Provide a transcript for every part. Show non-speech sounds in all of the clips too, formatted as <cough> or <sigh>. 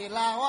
bila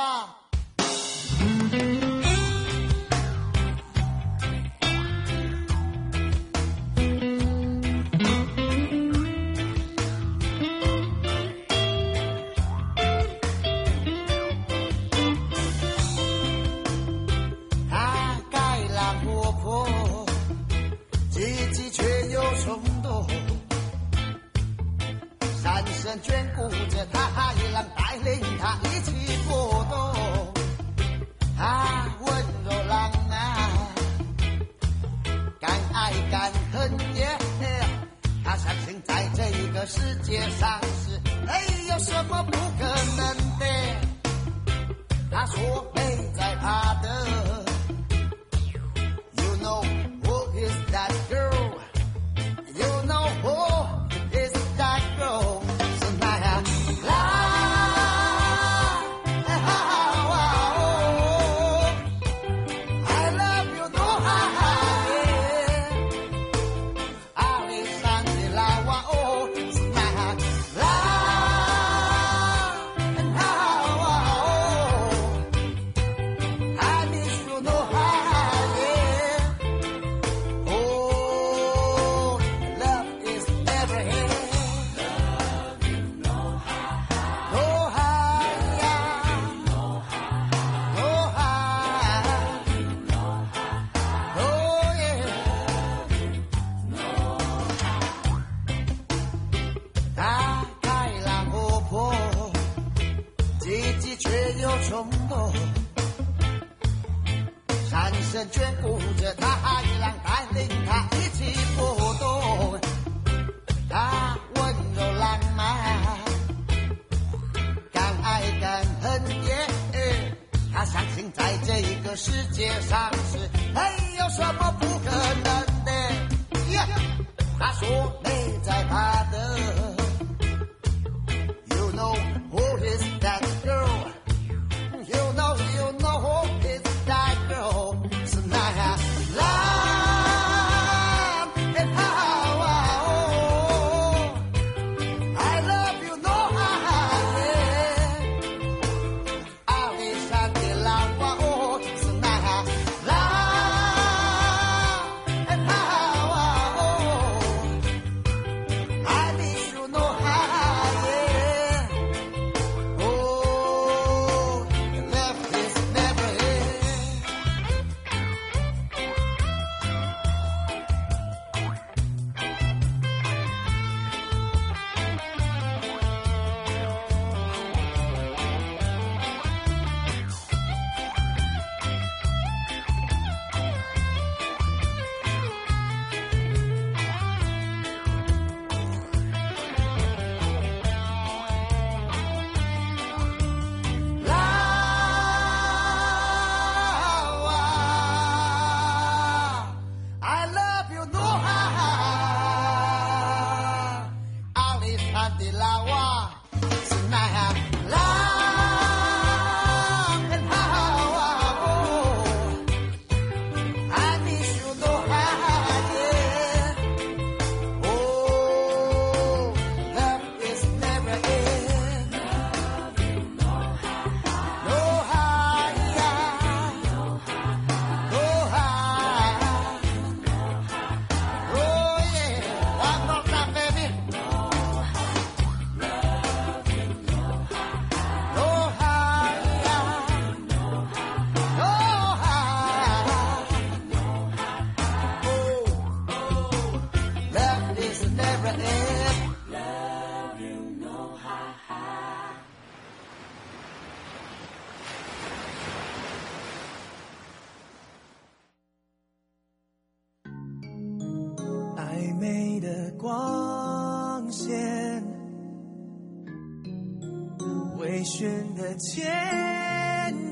眩的缱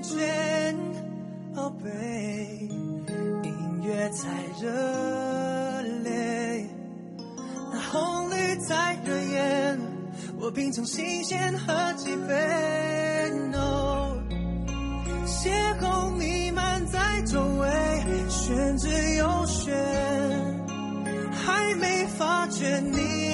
绻，宝贝，音乐在热烈，那红绿在热眼，我品尝新鲜喝几杯，no，邂逅弥漫在周围，玄之又玄，还没发觉你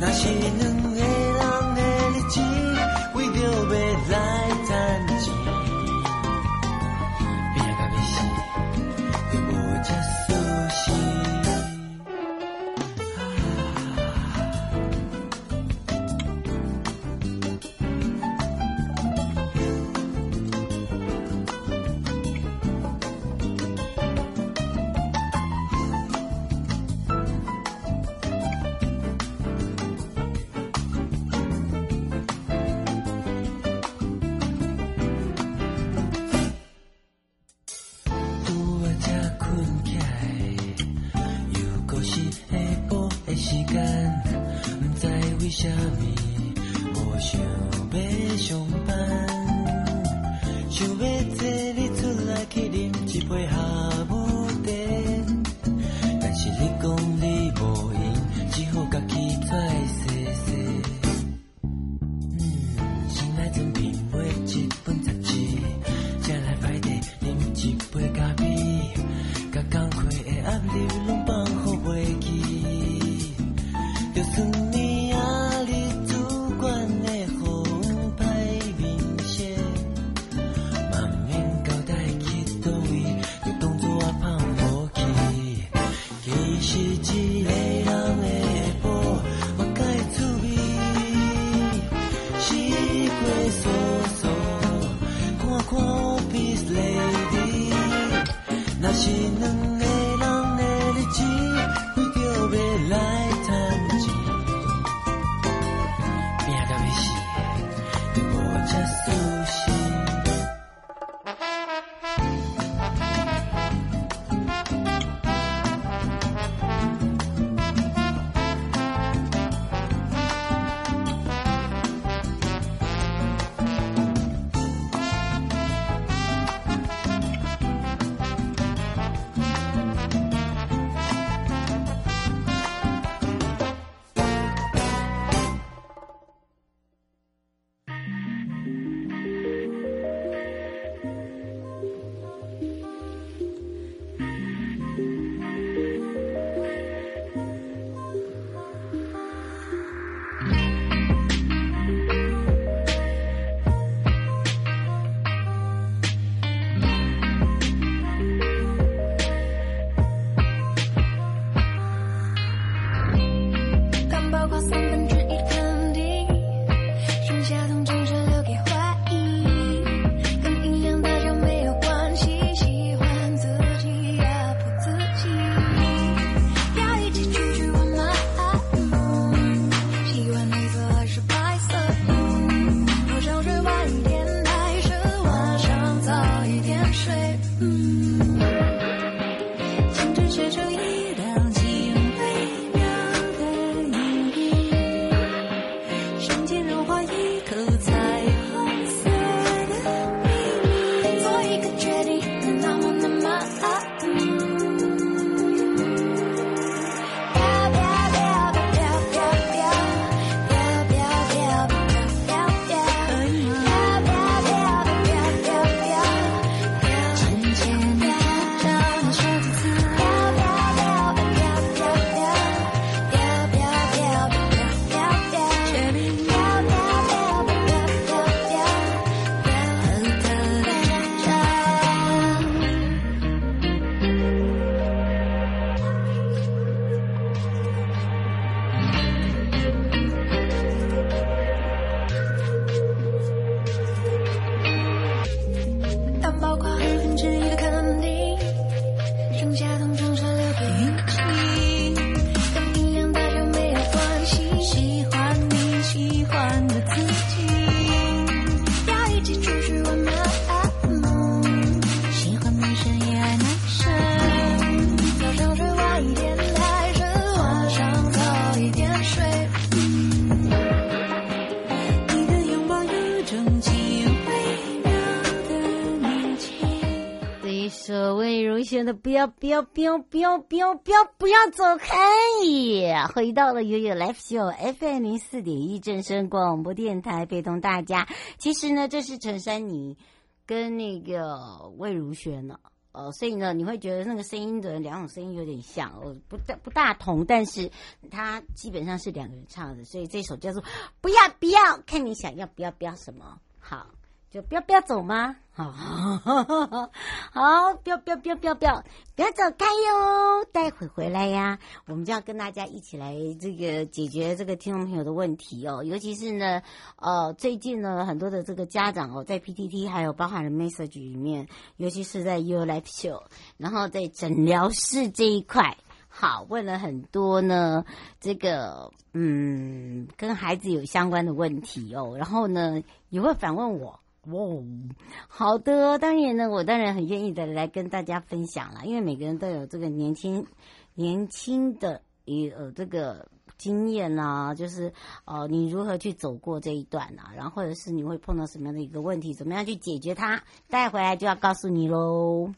那些年“不要不要不要不要不要不要不要走开”，回到了悠悠 Live Show FM 零四点一正声广播电台，陪同大家。其实呢，这是陈珊妮跟那个魏如萱呢，呃，所以呢，你会觉得那个声音的两种声音有点像，呃，不大不大同，但是它基本上是两个人唱的，所以这首叫做“不要不要”，看你想要不要不要什么，好。就不要不要走吗？<laughs> 好，好，不要不要不要不要不要不要走开哟！待会回来呀，我们就要跟大家一起来这个解决这个听众朋友的问题哦。尤其是呢，呃，最近呢，很多的这个家长哦，在 PTT 还有包含了 Message 里面，尤其是在 U Life Show，然后在诊疗室这一块，好，问了很多呢，这个嗯，跟孩子有相关的问题哦，然后呢，也会反问我。<laughs> 哇，好的，当然呢，我当然很愿意的来跟大家分享了，因为每个人都有这个年轻、年轻的一呃这个经验啊，就是呃，你如何去走过这一段啊，然后或者是你会碰到什么样的一个问题，怎么样去解决它，带回来就要告诉你喽。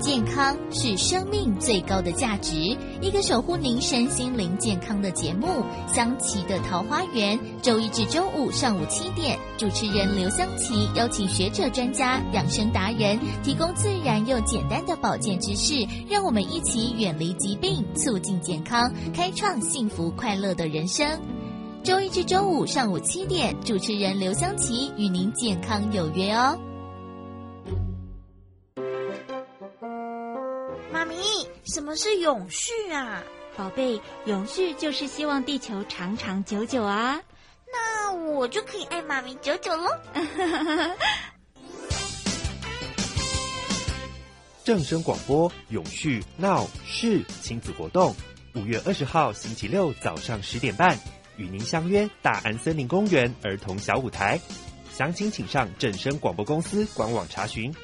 健康是生命最高的价值，一个守护您身心灵健康的节目《香琪的桃花源》，周一至周五上午七点，主持人刘香琪邀请学者专家、养生达人，提供自然又简单的保健知识，让我们一起远离疾病，促进健康，开创幸福快乐的人生。周一至周五上午七点，主持人刘香琪与您健康有约哦。什么是永续啊，宝贝？永续就是希望地球长长久久啊。那我就可以爱妈咪久久喽。<laughs> 正声广播永续 Now 是亲子活动，五月二十号星期六早上十点半，与您相约大安森林公园儿童小舞台。详情请上正声广播公司官网查询。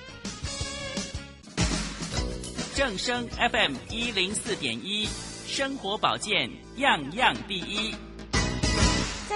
正声 FM 一零四点一，生活保健样样第一。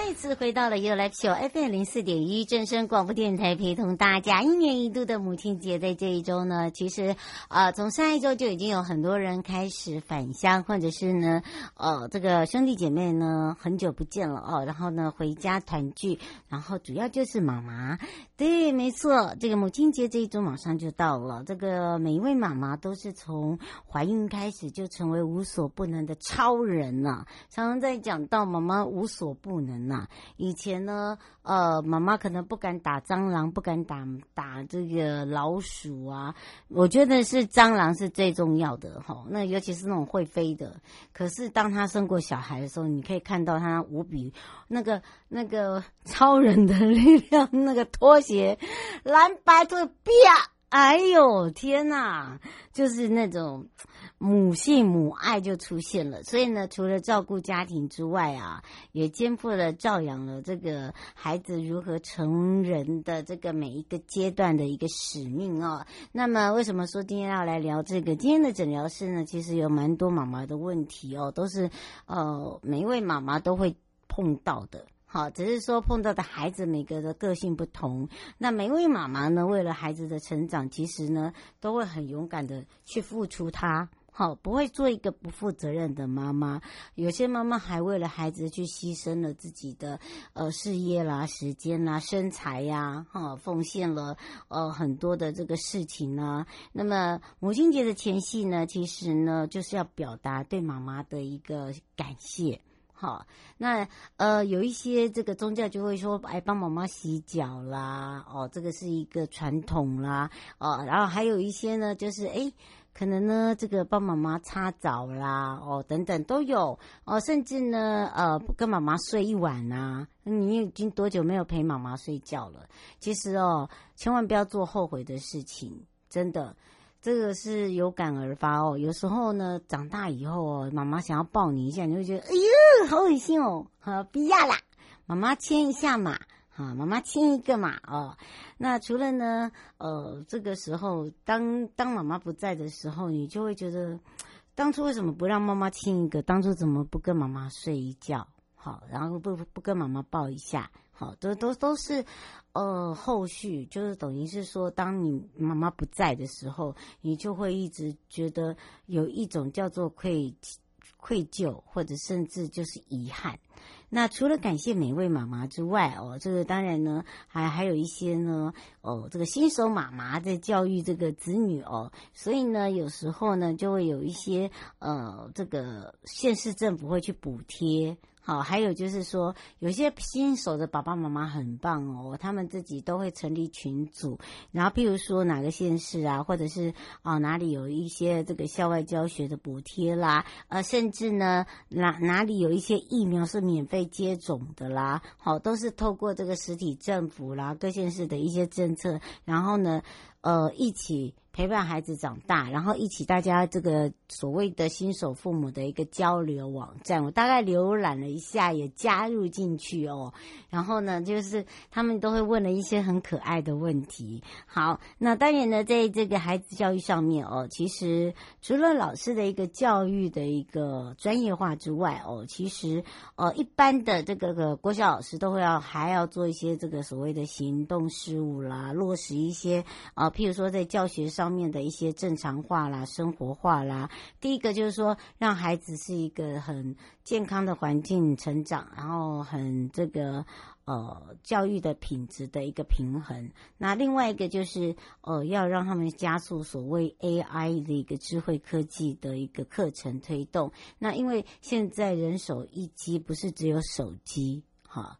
再次回到了 You Life Show FM 零四点一正声广播电台，陪同大家一年一度的母亲节，在这一周呢，其实、呃，从上一周就已经有很多人开始返乡，或者是呢，呃，这个兄弟姐妹呢很久不见了哦，然后呢回家团聚，然后主要就是妈妈，对，没错，这个母亲节这一周马上就到了，这个每一位妈妈都是从怀孕开始就成为无所不能的超人了、常常在讲到妈妈无所不能呢。以前呢，呃，妈妈可能不敢打蟑螂，不敢打打这个老鼠啊。我觉得是蟑螂是最重要的哈。那尤其是那种会飞的。可是当她生过小孩的时候，你可以看到她无比那个那个超人的力量，那个拖鞋蓝白兔啪。哎呦天呐，就是那种母性母爱就出现了。所以呢，除了照顾家庭之外啊，也肩负了照养了这个孩子如何成人的这个每一个阶段的一个使命哦。那么，为什么说今天要来聊这个？今天的诊疗室呢，其实有蛮多妈妈的问题哦，都是呃每一位妈妈都会碰到的。好，只是说碰到的孩子每个的个性不同，那每位妈妈呢，为了孩子的成长，其实呢都会很勇敢的去付出他。好，不会做一个不负责任的妈妈。有些妈妈还为了孩子去牺牲了自己的呃事业啦、时间啦、身材呀，哈，奉献了呃很多的这个事情呢。那么母亲节的前夕呢，其实呢就是要表达对妈妈的一个感谢。好，那呃，有一些这个宗教就会说，哎，帮妈妈洗脚啦，哦，这个是一个传统啦，哦，然后还有一些呢，就是哎，可能呢，这个帮妈妈擦澡啦，哦，等等都有，哦，甚至呢，呃，跟妈妈睡一晚啊，你已经多久没有陪妈妈睡觉了？其实哦，千万不要做后悔的事情，真的。这个是有感而发哦，有时候呢，长大以后哦，妈妈想要抱你一下，你会觉得哎呦，好恶心哦，好，不要啦，妈妈牵一下嘛，啊，妈妈亲一个嘛，哦，那除了呢，呃，这个时候当当妈妈不在的时候，你就会觉得，当初为什么不让妈妈亲一个？当初怎么不跟妈妈睡一觉？好，然后不不跟妈妈抱一下？好，都都都是。呃，后续就是等于是说，当你妈妈不在的时候，你就会一直觉得有一种叫做愧愧疚，或者甚至就是遗憾。那除了感谢每位妈妈之外，哦，这个当然呢，还还有一些呢，哦，这个新手妈妈在教育这个子女哦，所以呢，有时候呢，就会有一些呃，这个县市政府会去补贴。好，还有就是说，有些新手的爸爸妈妈很棒哦，他们自己都会成立群组，然后譬如说哪个县市啊，或者是啊哪里有一些这个校外教学的补贴啦，呃，甚至呢哪哪里有一些疫苗是免费接种的啦，好，都是透过这个实体政府啦，各县市的一些政策，然后呢。呃一起。陪伴孩子长大，然后一起大家这个所谓的新手父母的一个交流网站，我大概浏览了一下，也加入进去哦。然后呢，就是他们都会问了一些很可爱的问题。好，那当然呢，在这个孩子教育上面哦，其实除了老师的一个教育的一个专业化之外哦，其实呃，一般的这个个国小老师都会要还要做一些这个所谓的行动事务啦，落实一些啊、譬如说在教学上。面的一些正常化啦、生活化啦，第一个就是说，让孩子是一个很健康的环境成长，然后很这个呃教育的品质的一个平衡。那另外一个就是呃，要让他们加速所谓 AI 的一个智慧科技的一个课程推动。那因为现在人手一机，不是只有手机哈。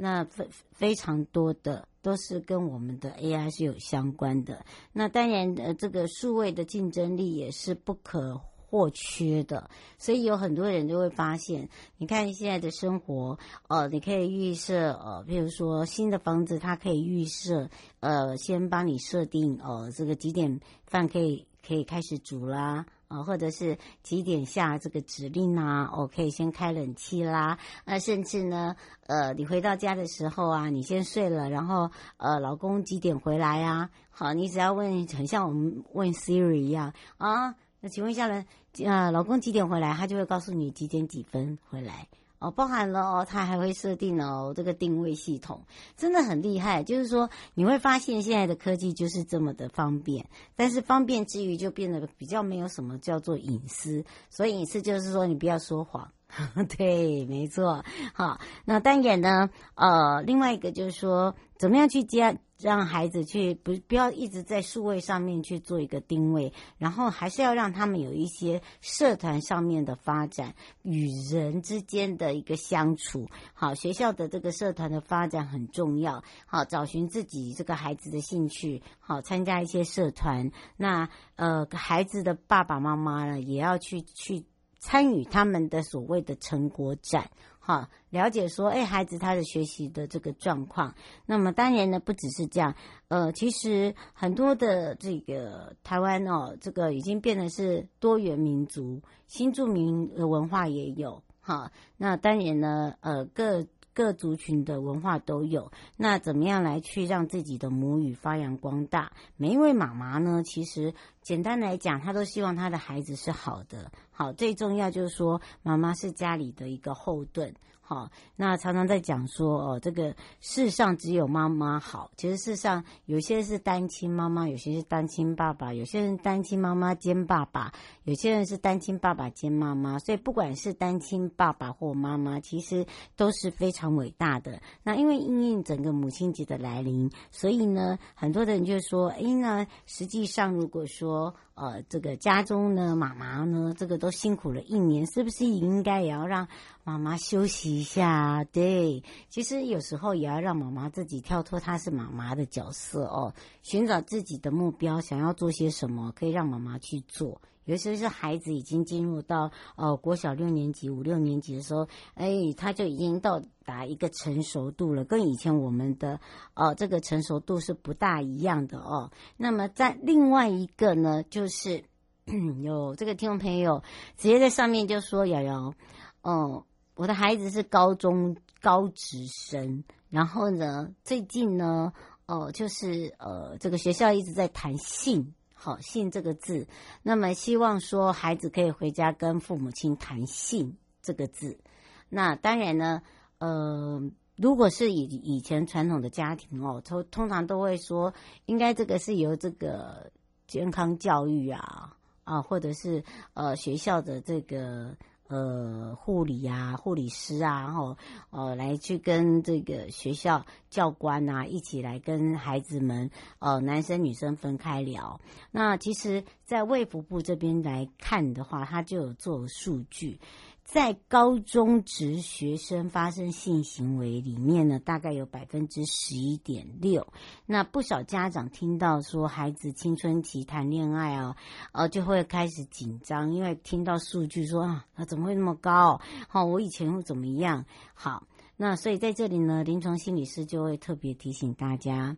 那非非常多的都是跟我们的 AI 是有相关的。那当然，呃，这个数位的竞争力也是不可或缺的。所以有很多人就会发现，你看现在的生活，呃，你可以预设，呃，比如说新的房子，它可以预设，呃，先帮你设定，呃，这个几点饭可以可以开始煮啦。啊，或者是几点下这个指令啊？我可以先开冷气啦。那甚至呢，呃，你回到家的时候啊，你先睡了，然后呃，老公几点回来呀？好，你只要问，很像我们问 Siri 一样啊。那请问一下呢，呃，老公几点回来？他就会告诉你几点几分回来。哦，包含了哦，它还会设定哦，这个定位系统真的很厉害。就是说，你会发现现在的科技就是这么的方便，但是方便之余就变得比较没有什么叫做隐私。所以隐私就是说，你不要说谎。<laughs> 对，没错。好，那当然呢，呃，另外一个就是说，怎么样去接让孩子去不不要一直在数位上面去做一个定位，然后还是要让他们有一些社团上面的发展，与人之间的一个相处。好，学校的这个社团的发展很重要。好，找寻自己这个孩子的兴趣，好，参加一些社团。那呃，孩子的爸爸妈妈呢，也要去去。参与他们的所谓的成果展，哈，了解说，哎，孩子他的学习的这个状况。那么当然呢，不只是这样，呃，其实很多的这个台湾哦，这个已经变得是多元民族，新住民文化也有，哈。那当然呢，呃，各。各族群的文化都有，那怎么样来去让自己的母语发扬光大？每一位妈妈呢，其实简单来讲，她都希望她的孩子是好的。好，最重要就是说，妈妈是家里的一个后盾。好，那常常在讲说哦，这个世上只有妈妈好。其实世上有些是单亲妈妈，有些是单亲爸爸，有些人单亲妈妈兼爸爸，有些人是单亲爸爸兼妈妈。所以不管是单亲爸爸或妈妈，其实都是非常伟大的。那因为因应整个母亲节的来临，所以呢，很多的人就说，哎，那实际上如果说。呃，这个家中呢，妈妈呢，这个都辛苦了一年，是不是应该也要让妈妈休息一下？对，其实有时候也要让妈妈自己跳脱她是妈妈的角色哦，寻找自己的目标，想要做些什么，可以让妈妈去做。尤其是孩子已经进入到呃国小六年级、五六年级的时候，哎，他就已经到达一个成熟度了，跟以前我们的呃这个成熟度是不大一样的哦。那么在另外一个呢，就是 <clears throat> 有这个听众朋友直接在上面就说：“瑶瑶，哦，我的孩子是高中高职生，然后呢，最近呢，哦、就是呃这个学校一直在谈性。”好，性这个字，那么希望说孩子可以回家跟父母亲谈性这个字。那当然呢，呃，如果是以以前传统的家庭哦，通通常都会说，应该这个是由这个健康教育啊啊，或者是呃学校的这个。呃，护理啊，护理师啊，然后呃，来去跟这个学校教官啊，一起来跟孩子们，呃，男生女生分开聊。那其实，在卫福部这边来看的话，他就有做数据。在高中职学生发生性行为里面呢，大概有百分之十一点六。那不少家长听到说孩子青春期谈恋爱啊，呃，就会开始紧张，因为听到数据说啊，他怎么会那么高？好，我以前会怎么样？好，那所以在这里呢，临床心理师就会特别提醒大家。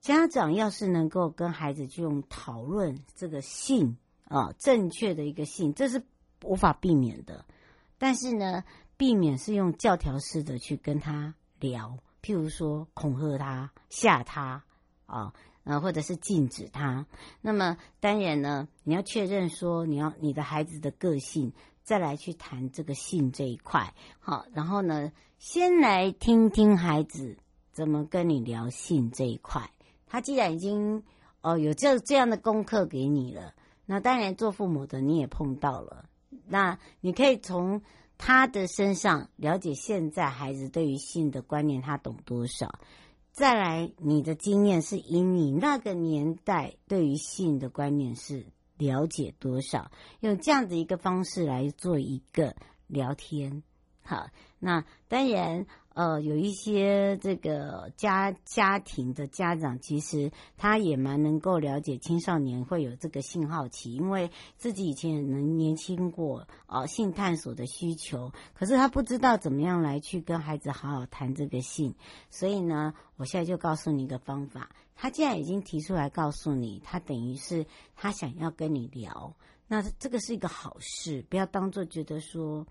家长要是能够跟孩子去用讨论这个性啊，正确的一个性，这是无法避免的。但是呢，避免是用教条式的去跟他聊，譬如说恐吓他、吓他啊，呃，或者是禁止他。那么当然呢，你要确认说你要你的孩子的个性，再来去谈这个性这一块。好，然后呢，先来听听孩子怎么跟你聊性这一块。他既然已经哦有这这样的功课给你了，那当然做父母的你也碰到了，那你可以从他的身上了解现在孩子对于性的观念，他懂多少？再来，你的经验是以你那个年代对于性的观念是了解多少？用这样的一个方式来做一个聊天。好，那当然。呃，有一些这个家家庭的家长，其实他也蛮能够了解青少年会有这个性好奇，因为自己以前也能年轻过，呃，性探索的需求，可是他不知道怎么样来去跟孩子好好谈这个性，所以呢，我现在就告诉你一个方法，他既然已经提出来告诉你，他等于是他想要跟你聊，那这个是一个好事，不要当做觉得说。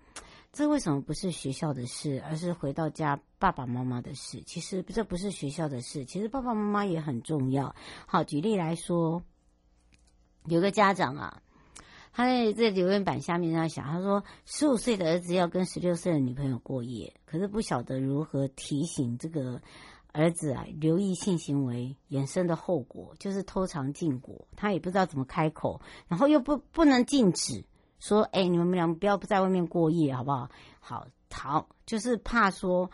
这为什么不是学校的事，而是回到家爸爸妈妈的事？其实这不是学校的事，其实爸爸妈妈也很重要。好，举例来说，有个家长啊，他在在留言板下面在想，他说十五岁的儿子要跟十六岁的女朋友过夜，可是不晓得如何提醒这个儿子啊，留意性行为衍生的后果，就是偷尝禁果。他也不知道怎么开口，然后又不不能禁止。说，哎、你们俩不要在外面过夜，好不好？好，好，就是怕说，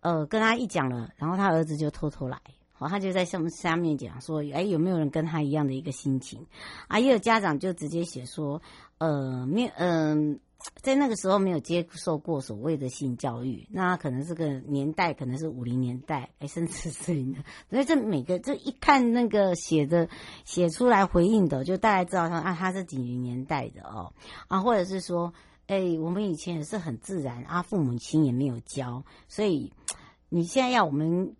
呃，跟他一讲了，然后他儿子就偷偷来，好，他就在下面讲说，哎、有没有人跟他一样的一个心情？啊，也有家长就直接写说，呃，没，嗯、<tsk> 在那个时候没有接受过所谓的性教育，那可能这个年代可能是五零年代，哎，甚至是零。<laughs> 所以这每个这一看那个写的写出来回应的，就大概知道他啊，他是几零年代的哦，啊，或者是说，哎，我们以前也是很自然啊，父母亲也没有教，所以你现在要我们。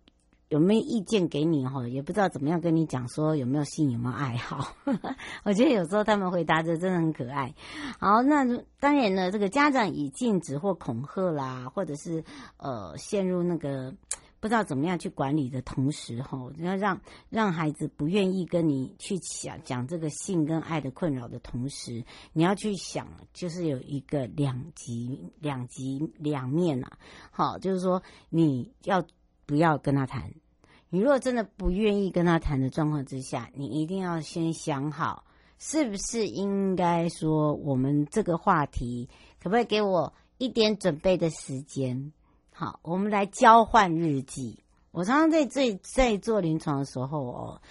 有没有意见给你哈？也不知道怎么样跟你讲，说有没有性，有没有爱好。<laughs> 我觉得有时候他们回答的真的很可爱。好，那当然呢，这个家长以禁止或恐吓啦，或者是呃陷入那个不知道怎么样去管理的同时，哈，要让让孩子不愿意跟你去讲讲这个性跟爱的困扰的同时，你要去想，就是有一个两极、两极两面啊。好，就是说你要。不要跟他谈。你如果真的不愿意跟他谈的状况之下，你一定要先想好，是不是应该说我们这个话题，可不可以给我一点准备的时间？好，我们来交换日记。我常常在在在做临床的时候哦，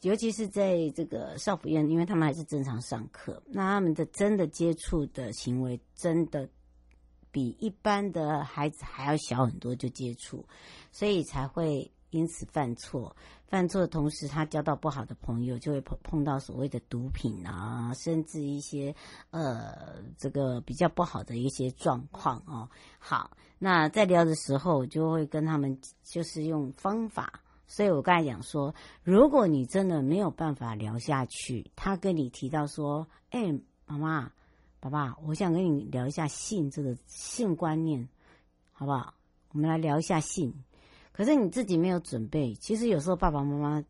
尤其是在这个少妇院，因为他们还是正常上课，那他们的真的接触的行为真的。比一般的孩子还要小很多就接触，所以才会因此犯错。犯错的同时，他交到不好的朋友，就会碰碰到所谓的毒品啊，甚至一些呃这个比较不好的一些状况哦。好，那在聊的时候，就会跟他们就是用方法。所以我刚才讲说，如果你真的没有办法聊下去，他跟你提到说：“哎，妈妈。”爸爸，我想跟你聊一下性这个性观念，好不好？我们来聊一下性。可是你自己没有准备，其实有时候爸爸妈妈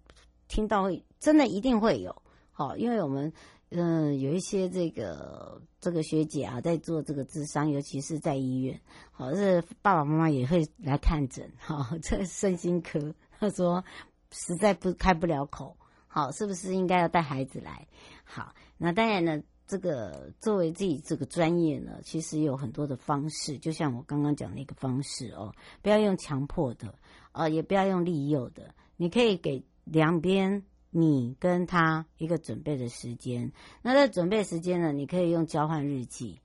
听到会真的一定会有，好，因为我们嗯、有一些这个这个学姐啊在做这个智商，尤其是在医院，好，是爸爸妈妈也会来看诊，哈，这身心科，他说实在不开不了口，好，是不是应该要带孩子来？好，那当然呢。这个作为自己这个专业呢，其实有很多的方式，就像我刚刚讲那个方式哦，不要用强迫的，呃，也不要用利诱的，你可以给两边你跟他一个准备的时间。那在准备时间呢，你可以用交换日记。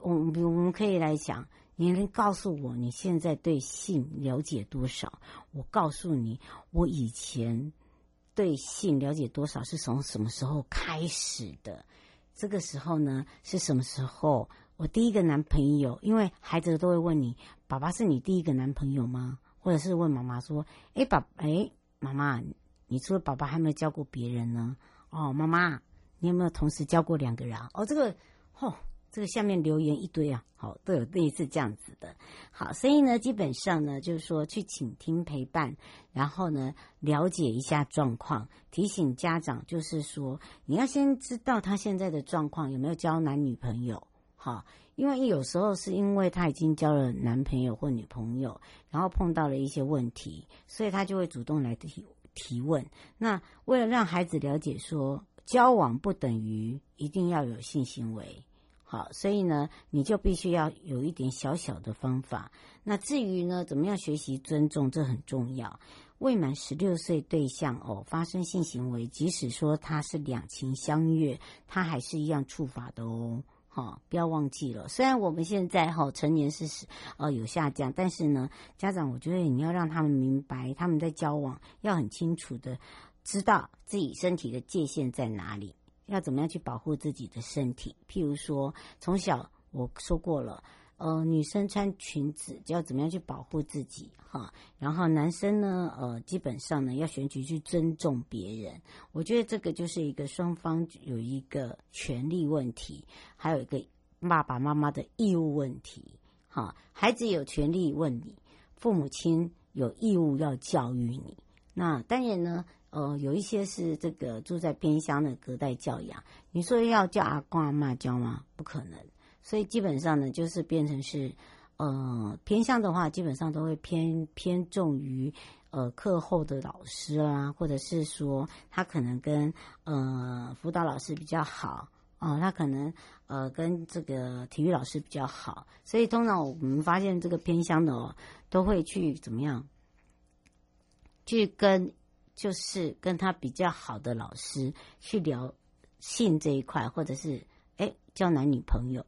我我们可以来讲，你能告诉我你现在对性了解多少？我告诉你，我以前对性了解多少是从什么时候开始的？这个时候呢，是什么时候？我第一个男朋友，因为孩子都会问你：“爸爸是你第一个男朋友吗？”或者是问妈妈说：“哎，爸，哎，妈妈，你除了爸爸还没有教过别人呢？哦，妈妈，你有没有同时教过两个人？哦，这个，哦，这个下面留言一堆啊，好，都有类似这样子的。好，所以呢，基本上呢，就是说去倾听陪伴，然后呢，了解一下状况，提醒家长，就是说你要先知道他现在的状况有没有交男女朋友，好。因为有时候是因为他已经交了男朋友或女朋友，然后碰到了一些问题，所以他就会主动来提提问。那为了让孩子了解说，交往不等于一定要有性行为，好，所以呢，你就必须要有一点小小的方法。那至于呢，怎么样学习尊重，这很重要。未满十六岁对象哦发生性行为，即使说他是两情相悦，他还是一样触法的哦。哦，不要忘记了。虽然我们现在哈成年是呃有下降，但是呢，家长我觉得你要让他们明白，他们在交往要很清楚的知道自己身体的界限在哪里，要怎么样去保护自己的身体。譬如说，从小我说过了。呃，女生穿裙子就要怎么样去保护自己哈？然后男生呢，呃，基本上呢要选取去尊重别人。我觉得这个就是一个双方有一个权利问题，还有一个爸爸妈妈的义务问题。哈，孩子有权利问你，父母亲有义务要教育你。那当然呢，呃，有一些是这个住在偏乡的隔代教养，你说要叫阿公阿嬷教吗？不可能。所以基本上呢，就是变成是，呃，偏向的话，基本上都会偏偏重于呃课后的老师啦，或者是说他可能跟呃辅导老师比较好哦，他可能呃跟这个体育老师比较好，所以通常我们发现这个偏乡的哦，都会去怎么样，去跟就是跟他比较好的老师去聊性这一块，或者是哎交男女朋友。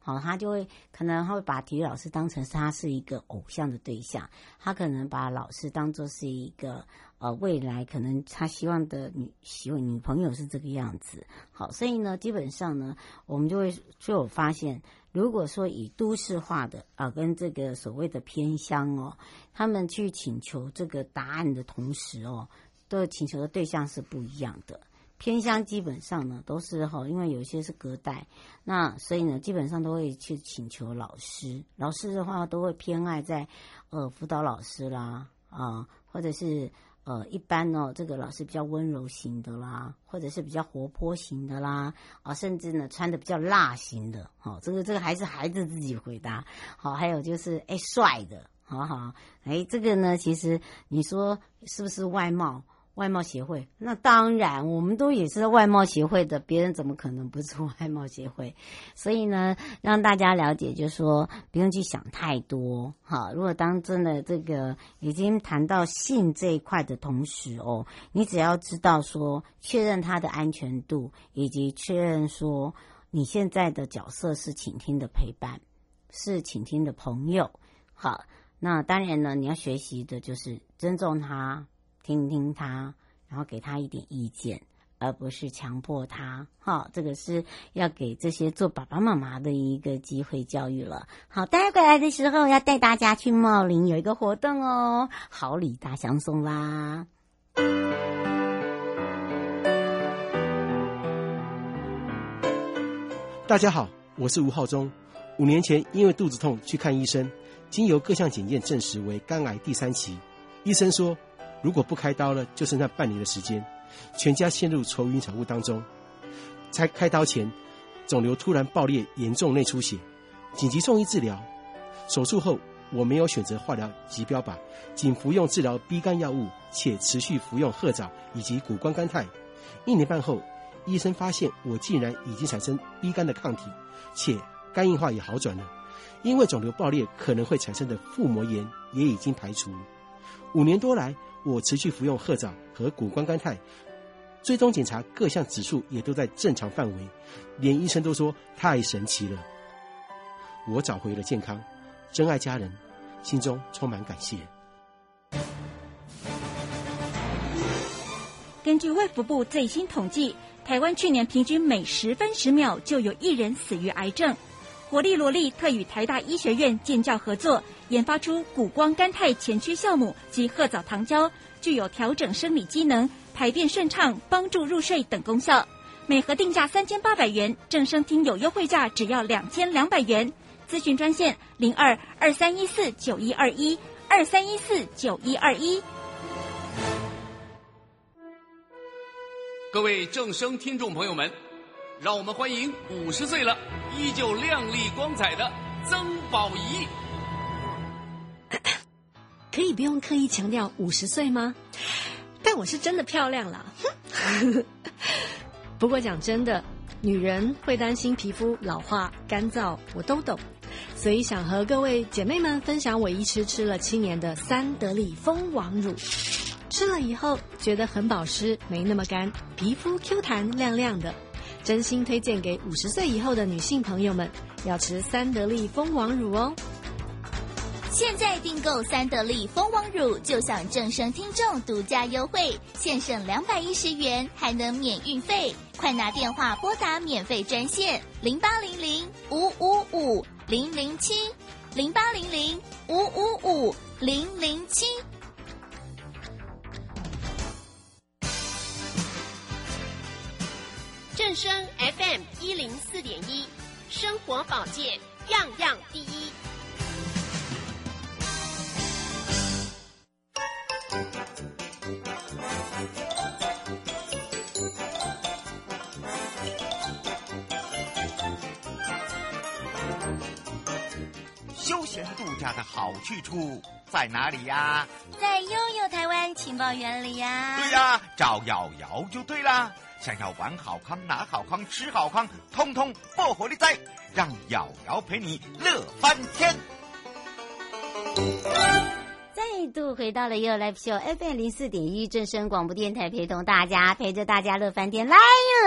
好，他就会可能会把体育老师当成是他是一个偶像的对象，他可能把老师当作是一个呃未来可能他希望的女希望女朋友是这个样子。好，所以呢，基本上呢，我们就会就有发现，如果说以都市化的啊、跟这个所谓的偏乡哦，他们去请求这个答案的同时哦，都请求的对象是不一样的。偏乡基本上呢都是哈，因为有些是隔代，那所以呢基本上都会去请求老师。老师的话都会偏爱在呃辅导老师啦啊、或者是呃一般哦这个老师比较温柔型的啦，或者是比较活泼型的啦啊、甚至呢穿的比较辣型的。好、哦，这个这个还是孩子自己回答。好，还有就是哎帅的，好好哎这个呢其实你说是不是外貌？外貌协会，那当然，我们都也是外貌协会的，别人怎么可能不是外貌协会？<laughs> 所以呢，让大家了解，就是说不用去想太多，哈。如果当真的这个已经谈到性这一块的同时哦，你只要知道说，确认他的安全度，以及确认说你现在的角色是倾听的陪伴，是倾听的朋友，好。那当然呢，你要学习的就是尊重他。听听他，然后给他一点意见，而不是强迫他。好，这个是要给这些做爸爸妈妈的一个机会教育了。好，待回来的时候要带大家去茂林有一个活动哦，好礼大相送啦！大家好，我是吴浩中。五年前因为肚子痛去看医生，经由各项检验证实为肝癌第三期，医生说。如果不开刀了，就剩下半年的时间，全家陷入愁云惨雾当中。在开刀前，肿瘤突然爆裂，严重内出血，紧急送医治疗。手术后，我没有选择化疗及标靶，仅服用治疗 B 肝药物，且持续服用褐藻以及谷胱甘肽。一年半后，医生发现我竟然已经产生 B 肝的抗体，且肝硬化也好转了。因为肿瘤爆裂可能会产生的腹膜炎也已经排除。五年多来，我持续服用鹤藻和谷胱甘肽，追踪检查各项指数也都在正常范围，连医生都说太神奇了。我找回了健康，珍爱家人，心中充满感谢。根据卫福部最新统计，台湾去年平均每十分十秒就有一人死于癌症。活力萝莉特与台大医学院建教合作，研发出谷胱甘肽前驱酵母及褐藻糖胶，具有调整生理机能、排便顺畅、帮助入睡等功效。每盒定价三千八百元，正声听有优惠价只要两千两百元。咨询专线零二二三一四九一二一二三一四九一二一。各位正声听众朋友们，让我们欢迎五十岁了依旧亮丽光彩的曾宝仪。可以不用刻意强调五十岁吗？但我是真的漂亮了。<laughs> 不过讲真的，女人会担心皮肤老化、干燥，我都懂。所以想和各位姐妹们分享我医师吃了七年的三得利蜂王乳，吃了以后觉得很保湿，没那么干，皮肤 Q 弹亮亮的。真心推荐给五十岁以后的女性朋友们，要吃三得利蜂王乳哦。现在订购三得利蜂王乳，就享正声听众独家优惠，现省两百一十元，还能免运费。快拿电话拨打免费专线零八零零五五五零零七零八零零五五五零零七。正声 FM 一零四点一，生活保健样样第一。休闲度假的好去处在哪里呀？在悠悠台湾情报园里呀。对呀，找瑶瑶就对了。想要玩好康、拿好康、吃好康，通通报火力在，让瑶瑶陪你乐翻天。再度回到了 ufo FM 零四点一正声广播电台，陪同大家，陪着大家乐翻天，来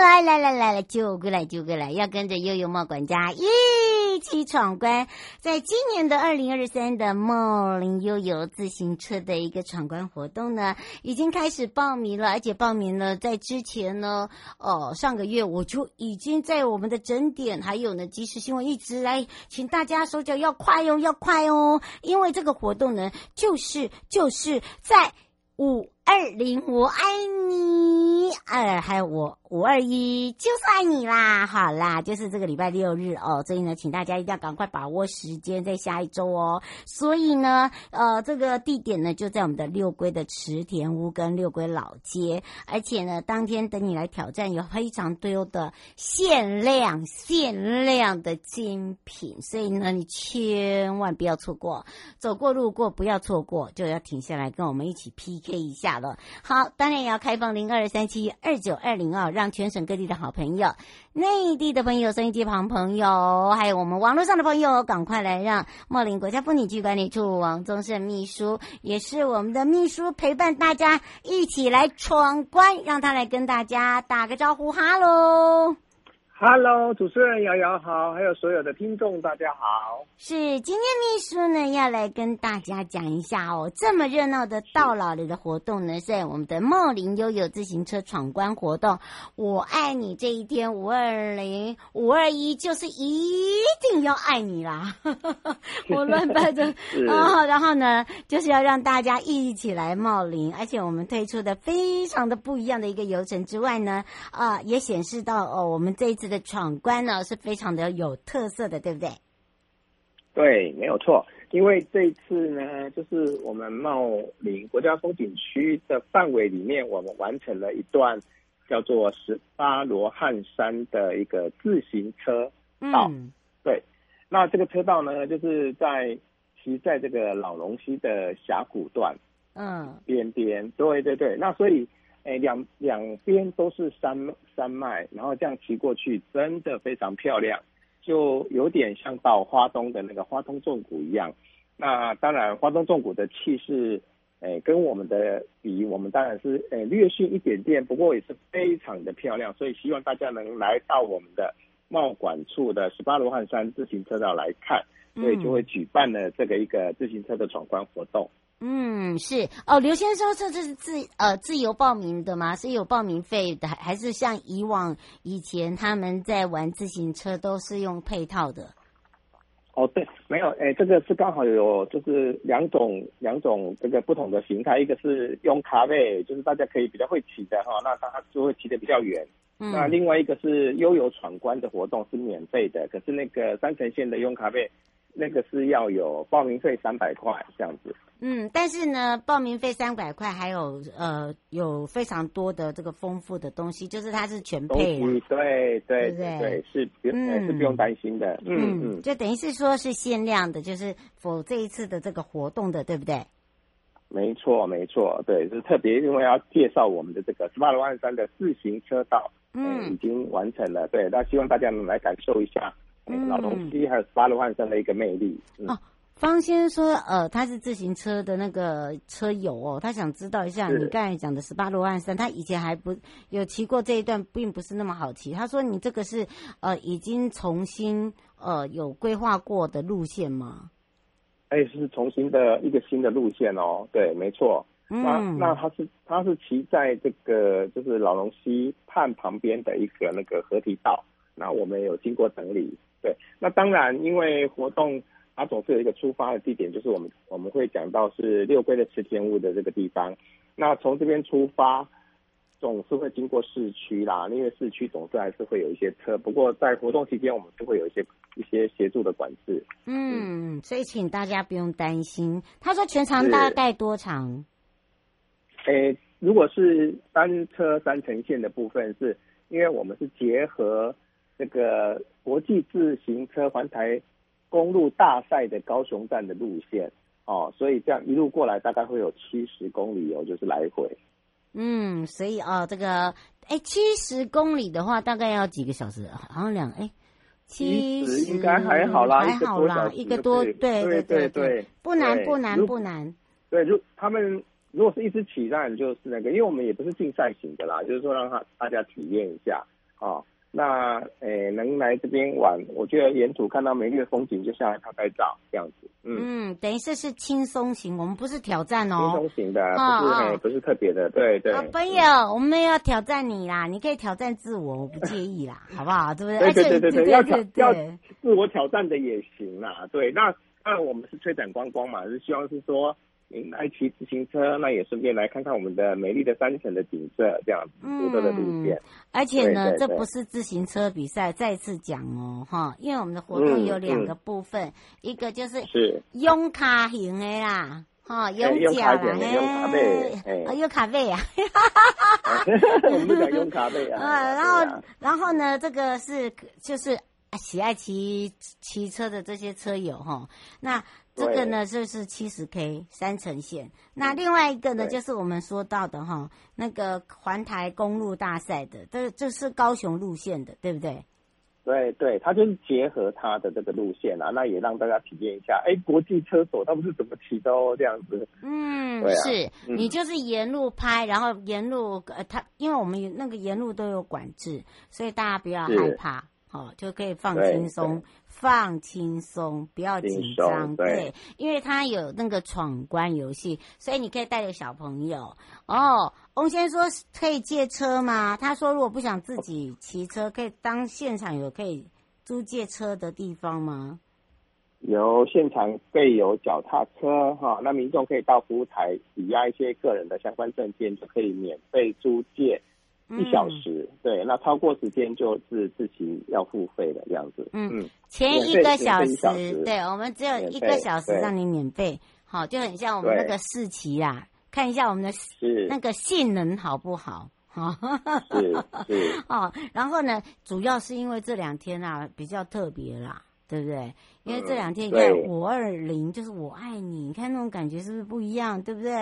来来来来来，就过来就过来，要跟着悠悠茂管家一起闯关，在今年的二零二三的茂林悠悠自行车的一个闯关活动呢，已经开始报名了，而且报名了在之前呢，哦，上个月我就已经在我们的整点还有呢即时新闻一直来请大家手脚要快哦，要快哦，因为这个活动呢就是。就是在五二零，我爱你，呃，还有我。五二一就是爱你啦，好啦，就是这个礼拜六日哦，所以呢，请大家一定要赶快把握时间，在下一周哦。所以呢，呃，这个地点呢就在我们的六龟的池田屋跟六龟老街，而且呢，当天等你来挑战，有非常多的限量、限量的精品，所以呢，你千万不要错过，走过路过不要错过，就要停下来跟我们一起 PK 一下了。好，当然也要开放零二三七二九二零二。让全省各地的好朋友、内地的朋友、收音机旁朋友，还有我们网络上的朋友，赶快来让茂林国家风景区管理处王宗盛秘书，也是我们的秘书，陪伴大家一起来闯关，让他来跟大家打个招呼，哈喽。Hello，主持人瑶瑶好，还有所有的听众大家好。是今天秘书呢要来跟大家讲一下哦，这么热闹的到老里的活动呢，是在我们的茂林悠悠自行车闯关活动。我爱你这一天五二零五二一就是一定要爱你啦！<laughs> 我乱掰的啊，然后呢就是要让大家一起来茂林，而且我们推出的非常的不一样的一个游程之外呢，啊也显示到哦我们这一次。的闯关呢是非常的有特色的，对不对？对，没有错。因为这一次呢，就是我们茂林国家风景区的范围里面，我们完成了一段叫做十八罗汉山的一个自行车道。嗯、对，那这个车道呢，就是在其在这个老龙溪的峡谷段，嗯，边边。对对对，那所以。哎，两两边都是山山脉，然后这样骑过去，真的非常漂亮，就有点像到花东的那个花东纵谷一样。那当然，花东纵谷的气势，哎，跟我们的比，我们当然是哎略逊一点点，不过也是非常的漂亮。所以希望大家能来到我们的茂管处的十八罗汉山自行车道来看，所以就会举办了这个一个自行车的闯关活动。是哦，刘先生这这是自呃自由报名的吗？是有报名费的，还是像以往以前他们在玩自行车都是用配套的？哦，对，没有，哎，这个是刚好有就是两种两种这个不同的形态，一个是用卡位，就是大家可以比较会骑的哈，那它就会骑得比较远。嗯。那另外一个是悠游闯关的活动是免费的，可是那个三城线的用卡位。那个是要有报名费三百块这样子。嗯，但是呢，报名费三百块，还有呃，有非常多的这个丰富的东西，就是它是全配的。对对对对，对，是不用、嗯、是不用担心的。嗯嗯，就等于是说是限量的，就是否这一次的这个活动的，对不对？没错没错，对，是特别因为要介绍我们的这个十八罗汉山的自行车道，嗯、呃，已经完成了。对，那希望大家能来感受一下。嗯、老东西还有十八罗汉山的一个魅力、嗯、哦。方先生说，呃，他是自行车的那个车友哦，他想知道一下你刚才讲的十八罗汉山，他以前还不有骑过这一段，并不是那么好骑。他说你这个是呃已经重新呃有规划过的路线吗？哎，是重新的一个新的路线哦。对，没错。嗯、那那他是他是骑在这个就是老龙溪畔旁边的一个那个河堤道，那我们有经过整理。对，那当然，因为活动它总是有一个出发的地点，就是我们我们会讲到是六龟的池田屋的这个地方。那从这边出发，总是会经过市区啦，因为市区总是还是会有一些车。不过在活动期间，我们是会有一些一些协助的管制。嗯，所以请大家不用担心。他说全长大概多长？诶，如果是单车三程线的部分是，是因为我们是结合。这个国际自行车环台公路大赛的高雄站的路线哦，所以这样一路过来大概会有七十公里哦，就是来回。嗯，所以哦，这个哎，七十公里的话大概要几个小时？好像两哎，七十应该还好啦，还好啦，一个多，对对对对，对，不难不难不难。对，如他们如果是一直骑，当然就是那个，因为我们也不是竞赛型的啦，就是说让他大家体验一下啊。哦那诶、欸，能来这边玩，我觉得沿途看到美丽的风景，就像来拍拍照这样子。嗯，嗯等于是是轻松型，我们不是挑战哦。轻松型的，不是、不是特别的，对对。好朋友，我们要挑战你啦，你可以挑战自我，我不介意啦，<laughs> 好不好？对不对？对对对对对，要挑要自我挑战的也行啦。对，那那我们是推展观光嘛，是希望是说。您来骑自行车，那也顺便来看看我们的美丽的山城的景色，这样子独特的路线。而且呢，这不是自行车比赛，再次讲哦，哈，因为我们的活动有两个部分，嗯嗯、一个就是是用卡型的啦，哈，用脚啦，用卡背，啊，用卡背啊，我们讲用卡背啊。啊，然后，然后呢，这个是就是喜爱骑骑车的这些车友哈，那。这个呢就是七十 K 山城线，那另外一个呢就是我们说到的哈，那个环台公路大赛的，这这是高雄路线的，对不对？对对，它就是结合它的这个路线啊，那也让大家体验一下，哎，国际车手他们是怎么骑的哦，这样子。嗯，啊、是你就是沿路拍，然后沿路呃，它因为我们那个沿路都有管制，所以大家不要害怕。哦，就可以放轻松，放轻松，不要紧张。对，对，因为他有那个闯关游戏，所以你可以带着小朋友。哦，翁先生说可以借车吗？他说如果不想自己骑车，可以当现场有可以租借车的地方吗？有现场备有脚踏车哈，那民众可以到服务台抵押一些个人的相关证件，就可以免费租借。一小时，嗯，对，那超过时间就是自行要付费的这样子。嗯嗯，前一个小时，对，我们只有一个小时让你免费，好，就很像我们那个试骑啦，看一下我们的那个性能好不好？哈，是是哦，然后呢，主要是因为这两天啊比较特别啦。对不对？因为这两天你看五二零就是我爱你，你看那种感觉是不是不一样？对不对？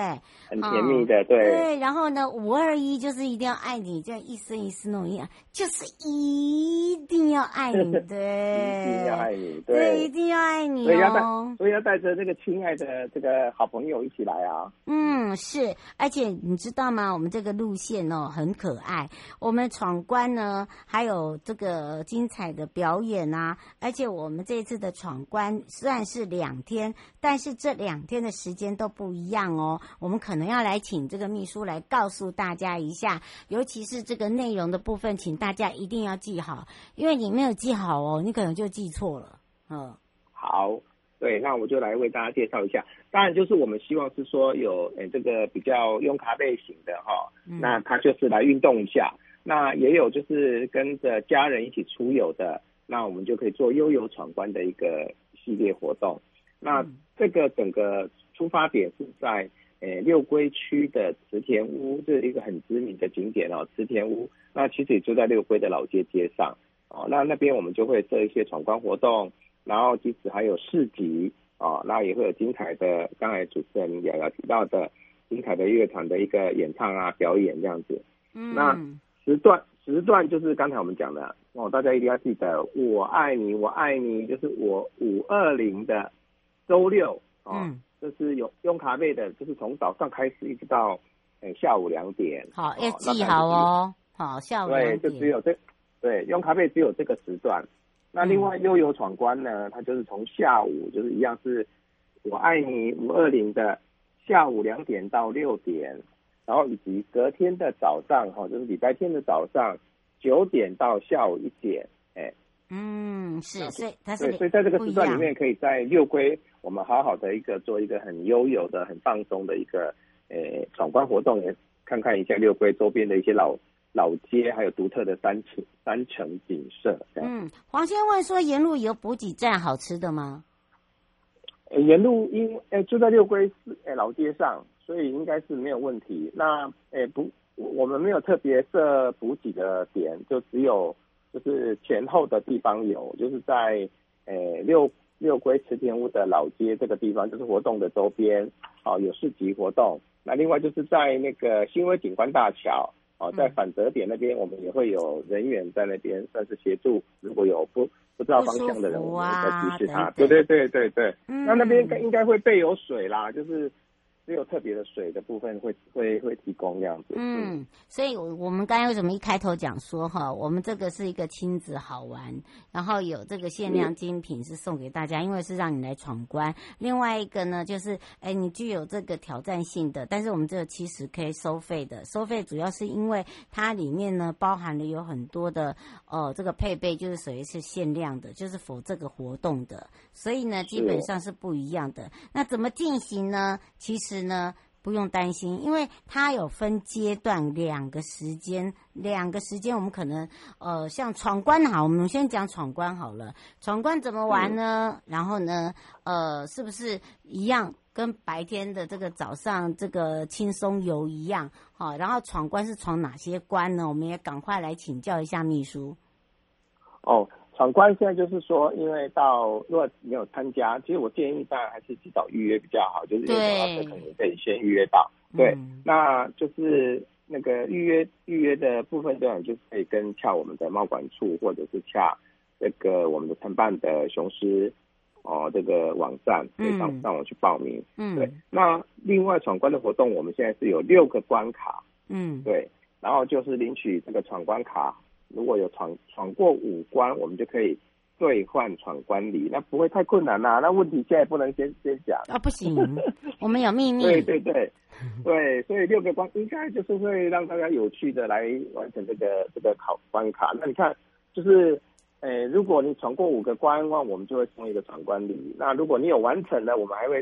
很甜蜜的，对。对，然后呢，五二一就是一定要爱你，这样一生一世那种一样，就是一定要爱你，<laughs> <laughs> 对。一定要爱你，对，一定要爱你哦。所以要带，着这个亲爱的这个好朋友一起来啊。嗯，是，而且你知道吗？我们这个路线哦很可爱，我们闯关呢还有这个精彩的表演啊，而且我们。我们这一次的闯关算是两天，但是这两天的时间都不一样哦。我们可能要来请这个秘书来告诉大家一下，尤其是这个内容的部分，请大家一定要记好，因为你没有记好哦，你可能就记错了。嗯，好。对，那我就来为大家介绍一下。当然，就是我们希望是说有诶这个比较用咖啡型的哈，嗯那他就是来运动一下。那也有就是跟着家人一起出游的，那我们就可以做悠游闯关的一个系列活动。那这个整个出发点是在诶六龟区的池田屋，这是一个很知名的景点哦，池田屋。那其实也就在六龟的老街街上哦。那那边我们就会设一些闯关活动。然后，即使还有市集啊，那也会有精彩的，刚才主持人瑶瑶提到的精彩的乐团的一个演唱啊、表演这样子。嗯，那时段时段就是刚才我们讲的哦，大家一定要记得，我爱你，我爱你，就是我五二零的周六哦，嗯，就是有用咖啡的，就是从早上开始一直到诶下午两点。好，要记好哦。好，下午。对，就只有这对用咖啡只有这个时段。那另外悠游闯关呢，它就是从下午就是一样是，我爱你五二零的下午两点到六点，然后以及隔天的早上哈，就是礼拜天的早上九点到下午一点，哎，嗯，是，所以它是对，所以在这个时段里面，可以在六龟我们好好的一个做一个很悠游的、很放松的一个诶闯关活动，也看看一下六龟周边的一些老。老街还有独特的山城山城景色。嗯，黄先问说，沿路有补给站好吃的吗？呃、沿路因诶、欸、就在六龟市诶老街上，所以应该是没有问题。那诶、欸、不，我们没有特别设补给的点，就只有就是前后的地方有，就是在诶、欸、六六龟池田屋的老街这个地方，就是活动的周边，哦有市集活动。那另外就是在那个新威景观大桥。哦，在反折点那边，我们也会有人员在那边，算是协助。如果有不不知道方向的人，我们再提示他。对对对对对。嗯、那那边应该应该会备有水啦，就是。只有特别的水的部分会会会提供这样子。嗯，所以，我我们刚才为什么一开头讲说哈，我们这个是一个亲子好玩，然后有这个限量精品是送给大家，因为是让你来闯关。另外一个呢，就是哎，你具有这个挑战性的，但是我们这个七十 K 收费的，收费主要是因为它里面呢包含了有很多的哦、呃，这个配备就是属于是限量的，就是否这个活动的，所以呢基本上是不一样的。那怎么进行呢？其实。呢，不用担心，因为它有分阶段，两个时间，两个时间，我们可能呃，像闯关好，我们先讲闯关好了。闯关怎么玩呢？然后呢，呃，是不是一样跟白天的这个早上这个轻松游一样？好，然后闯关是闯哪些关呢？我们也赶快来请教一下秘书。哦。闯关现在就是说，因为到如果没有参加，其实我建议大家还是提早预约比较好，就是有的可能可以先预约到。对，嗯、那就是那个预约预约的部分，这样就是可以跟洽我们的贸管处，或者是洽这个我们的承办的雄狮哦这个网站，可以上上网去报名。嗯，对。那另外闯关的活动，我们现在是有六个关卡。嗯，对。然后就是领取这个闯关卡。如果有闯闯过五关，我们就可以兑换闯关礼，那不会太困难啦、啊。<laughs> 那问题现在不能先先讲啊，不行，<laughs> 我们有秘密。对对对 <laughs> 对，所以六个关应该就是会让大家有趣的来完成这个这个考关卡。那你看，就是诶、欸，如果你闯过五个关的话，我们就会送一个闯关礼。那如果你有完成了，我们还会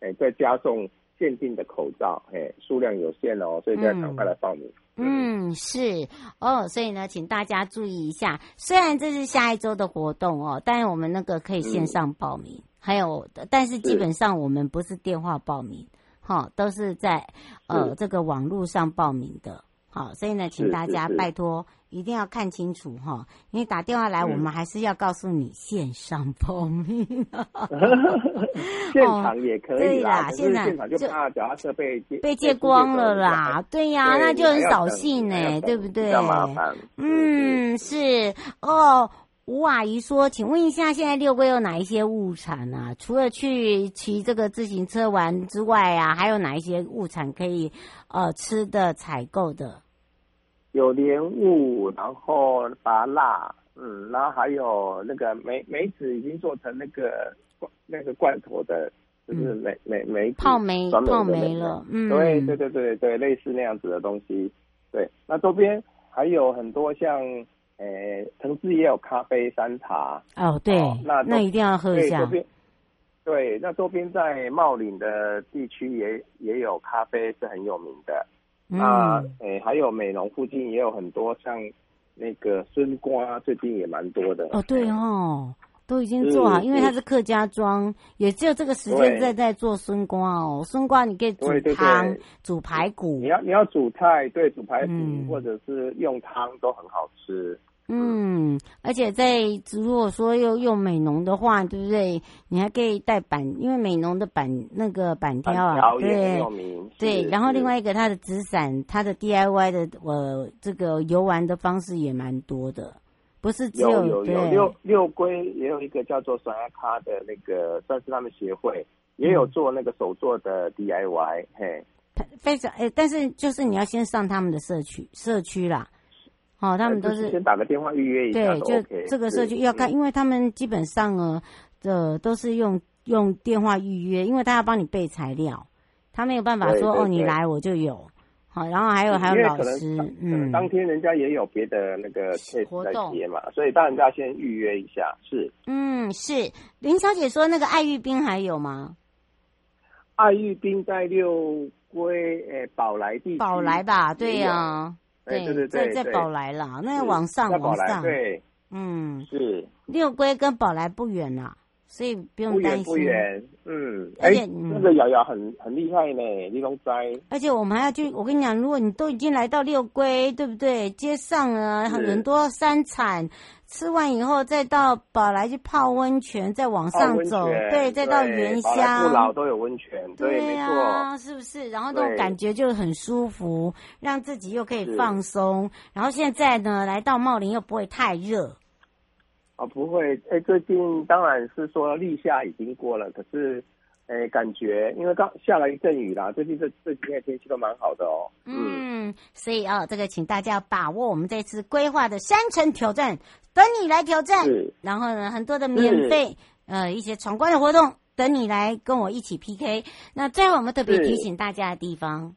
诶、欸、再加送限定的口罩，诶、欸，数量有限哦，所以要赶快来报名。嗯嗯，是哦，所以呢，请大家注意一下。虽然这是下一周的活动哦，但是我们那个可以线上报名，嗯、还有，但是基本上我们不是电话报名，哈、哦，都是在呃这个网络上报名的。好，所以呢，请大家拜托一定要看清楚哈，因为打电话来，我们还是要告诉你线上报名。<laughs> 现场也可以啦，哦、对啦，现场就怕脚踏车被被借光了啦。对呀，那就很扫兴呢，对不对？麻烦。嗯，是哦。吴阿姨说：“请问一下，现在六龟有哪一些物产啊？除了去骑这个自行车玩之外啊，还有哪一些物产可以呃吃的、采购的？”有莲雾，然后拔蜡，嗯，然后还有那个梅梅子已经做成那个那个罐头的，就是梅梅梅泡梅泡梅了，嗯，对对对对对，类似那样子的东西。对，那周边还有很多像，诶，城市也有咖啡山茶。哦，对，哦、那那一定要喝一下。对，那周边在茂岭的地区也也有咖啡是很有名的。嗯、那诶，还有美浓附近也有很多，像那个笋瓜，最近也蛮多的。哦，对哦，都已经做好，因为它是客家庄，也只有这个时间在在做孙瓜哦。孙瓜你可以煮汤，煮排骨。你要你要煮菜，对，煮排骨、嗯、或者是用汤都很好吃。嗯，而且在如果说又用美浓的话，对不对？你还可以带板，因为美浓的板那个板条啊，对对。然后另外一个它的纸伞，它的 DIY 的呃这个游玩的方式也蛮多的，不是只有有有，有六六龟也有一个叫做酸咖的那个，算是他们协会也有做那个手做的 DIY，、嗯、嘿，非常诶，但是就是你要先上他们的社区社区啦。哦，他们都是先打个电话预约一下，对，就这个社区要看，因为他们基本上呃，的都是用用电话预约，因为他要帮你备材料，他没有办法说哦，你来我就有。好，然后还有还有老师，嗯，当天人家也有别的那个活动嘛，所以当然要先预约一下，是。嗯，是林小姐说那个爱玉冰还有吗？爱玉冰在六龟诶宝来地区，宝来吧，对呀、啊。对对对，对，在在宝来了，那往上往上，对，嗯，是。六龟跟宝来不远啦，所以不用担心。不远不远，嗯，而且那个瑶瑶很很厉害呢，你龙灾。而且我们还要去，我跟你讲，如果你都已经来到六龟，对不对？街上啊，很多山产。吃完以后，再到宝来去泡温泉，再往上走，对，再到原乡，不老都有温泉，对，呀啊，是不是？然后那种感觉就很舒服，让自己又可以放松。然后现在呢，来到茂林又不会太热。啊，不会。哎，最近当然是说立夏已经过了，可是。哎，感觉因为刚下了一阵雨啦，最近这这几天天气都蛮好的哦。嗯，所以啊、哦，这个请大家把握我们这次规划的山城挑战，等你来挑战。是。然后呢，很多的免费呃一些闯关的活动，等你来跟我一起 PK。那最后我们特别提醒大家的地方，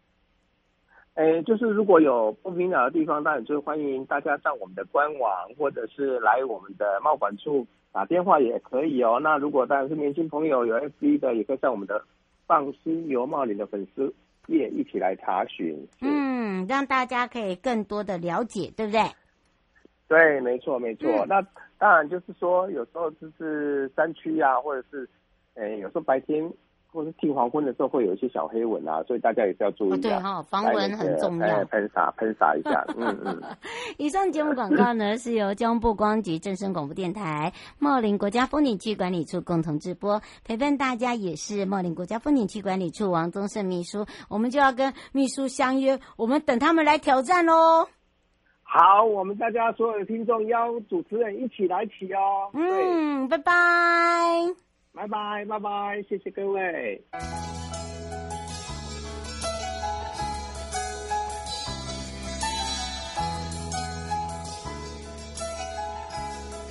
哎，就是如果有不明了的地方，当然就欢迎大家上我们的官网，或者是来我们的贸管处。打电话也可以哦。那如果当然是年轻朋友有 FB 的，也可以在我们的放心游茂林的粉丝页一起来查询。嗯，让大家可以更多的了解，对不对？对，没错，没错。嗯、那当然就是说，有时候就是山区啊，或者是，诶，有时候白天。或者近黄昏的时候会有一些小黑蚊啊，所以大家也是要注意。对哈，防蚊很重要。喷洒喷洒一下，<laughs> 嗯嗯。以上节目广告呢 <laughs> 是由交通部观光局、正声广播电台、茂林国家风景区管理处共同直播，陪伴大家也是茂林国家风景区管理处王宗盛秘书。我们就要跟秘书相约，我们等他们来挑战喽。好，我们大家所有的听众邀主持人一起来起哦。嗯，拜拜。拜拜拜拜，谢谢各位。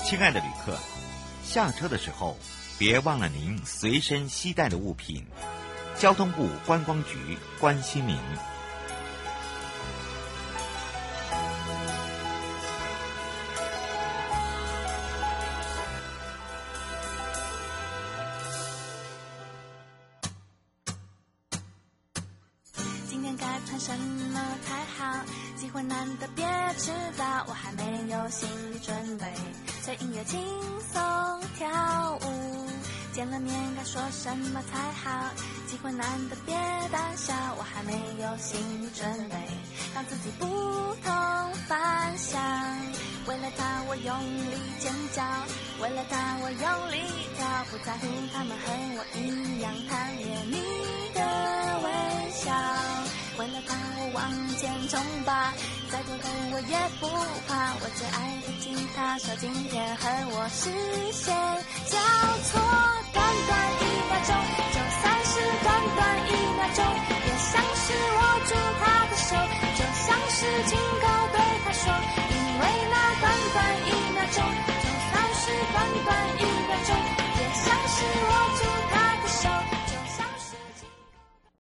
亲爱的旅客，下车的时候别忘了您随身携带的物品。交通部观光局关心您。有心理准备，让自己不同凡响。为了他我用力尖叫，为了他我用力跳，不在乎他们和我一样贪恋你的微笑。为了他我往前冲吧，再多的我也不怕，我最爱的吉他手今天和我视线交错，短短一。秒钟短短一秒钟就像是握住他的手就像是亲口对他说因为那短短一秒钟就算是短短一